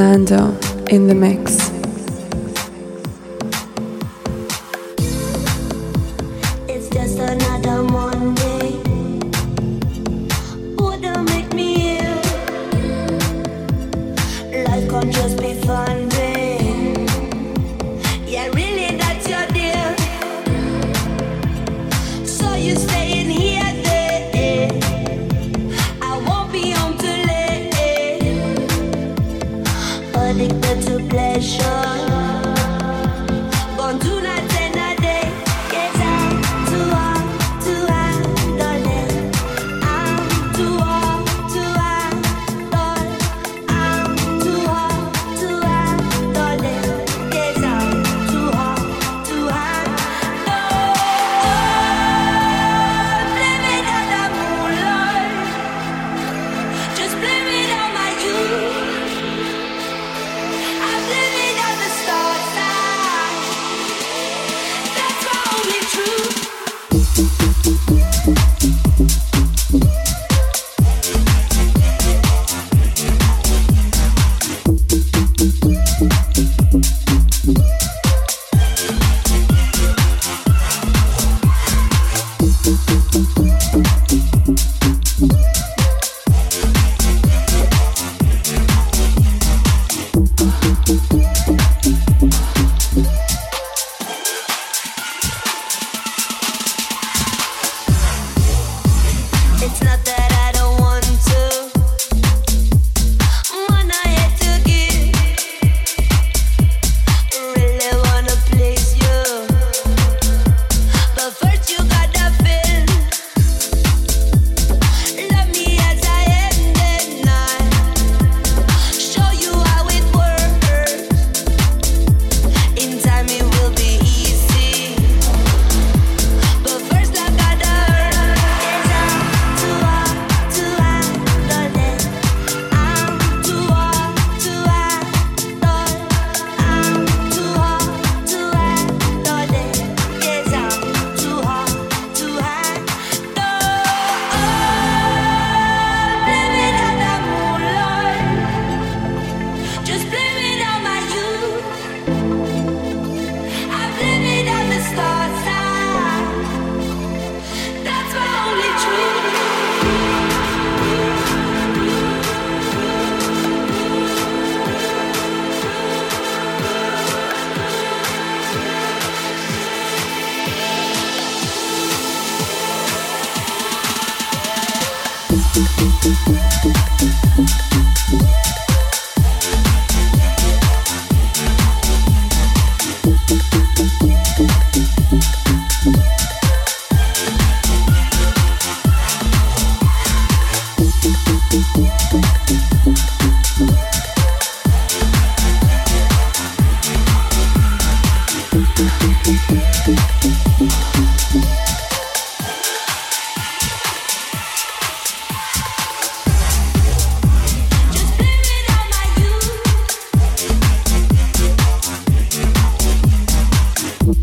Lando in the mix.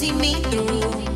see me through.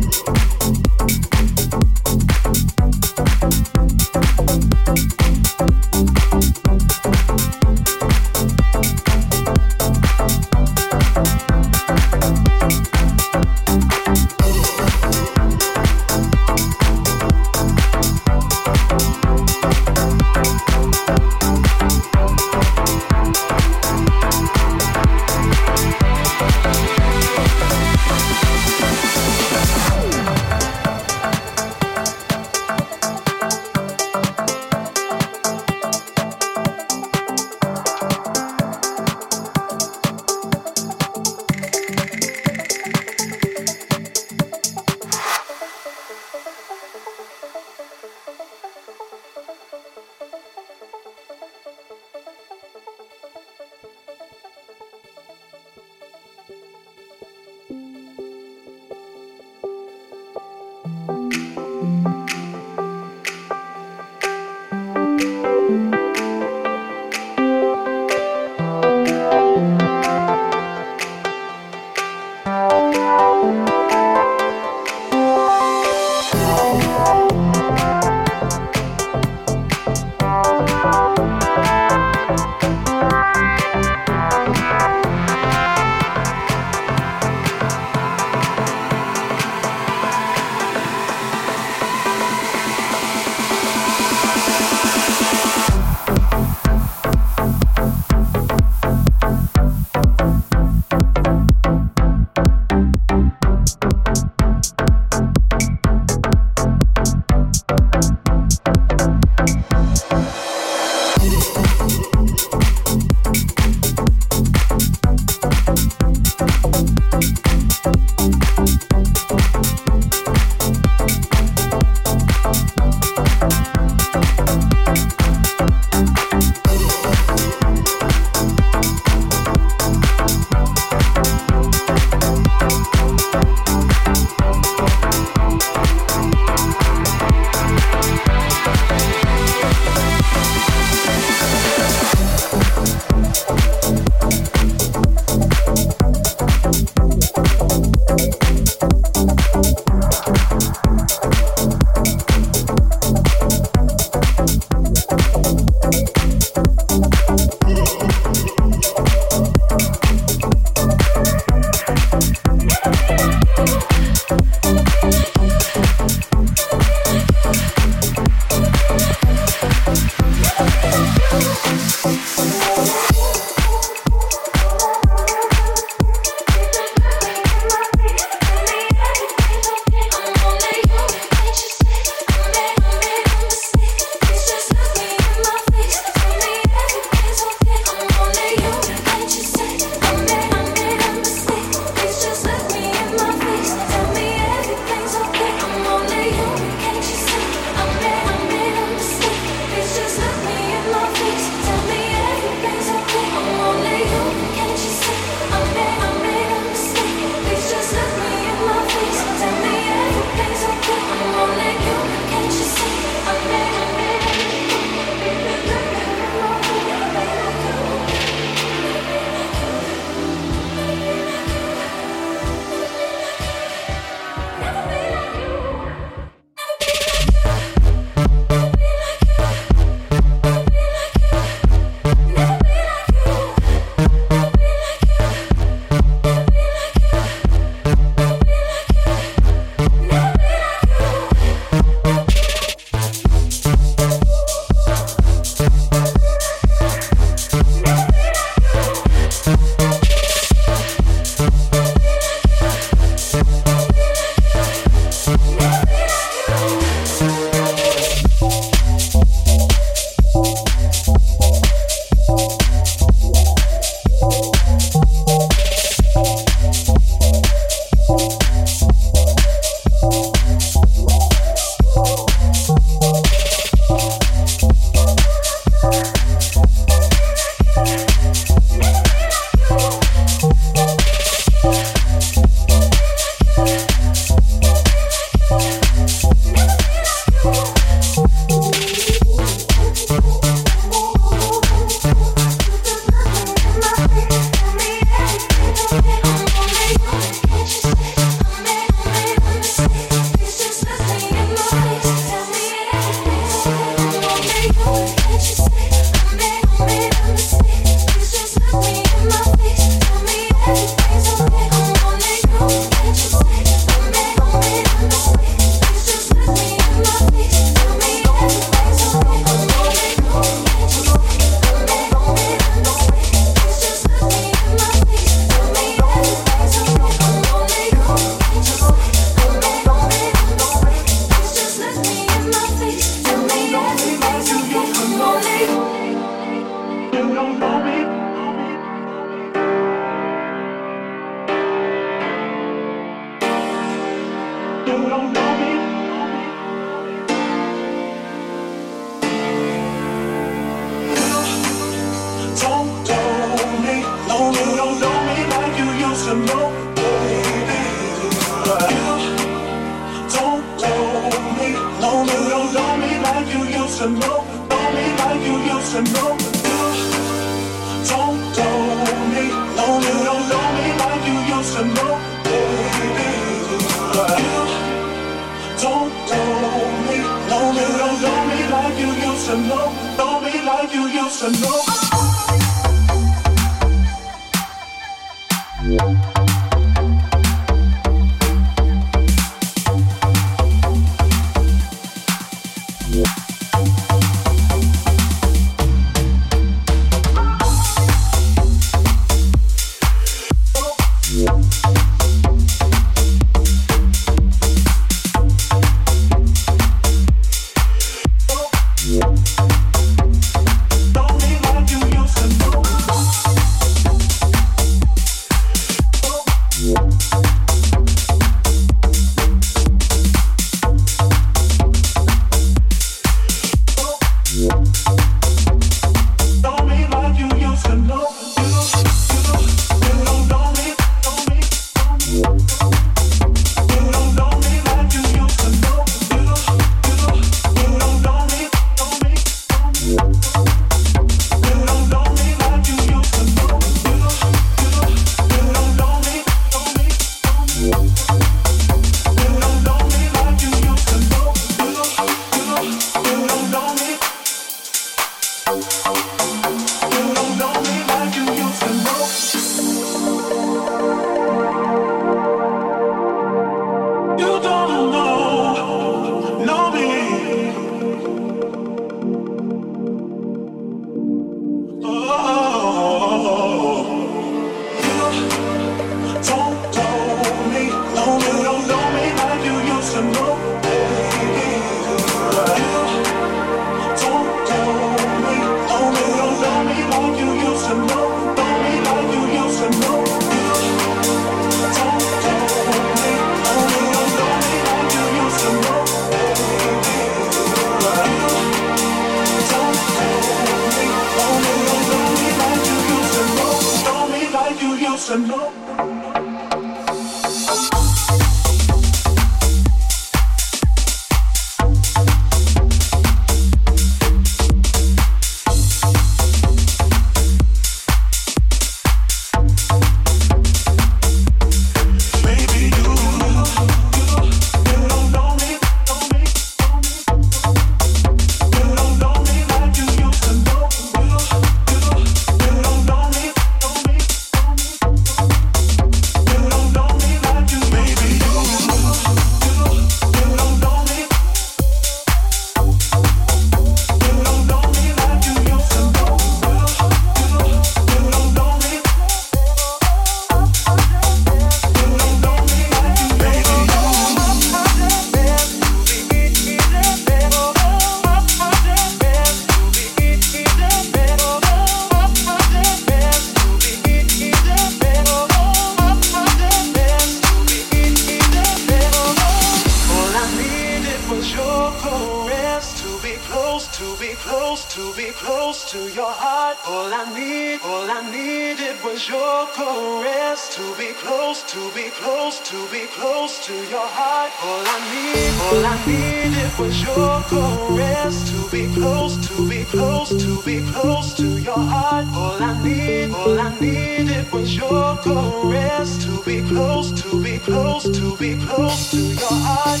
caress, to be close, to be close, to be close to your heart. All I need, all I needed was your caress, to be close, to be close, to be close to your heart.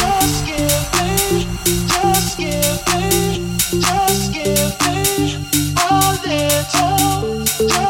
Just give me, just give me, just give me a little.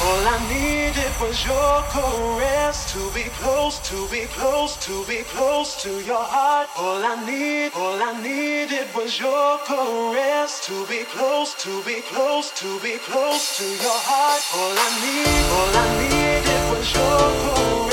All I needed was your caress to be close, to be close, to be close to your heart. All I need, all I needed was your caress to be close, to be close, to be close to your heart. All I need, all I needed was your caress.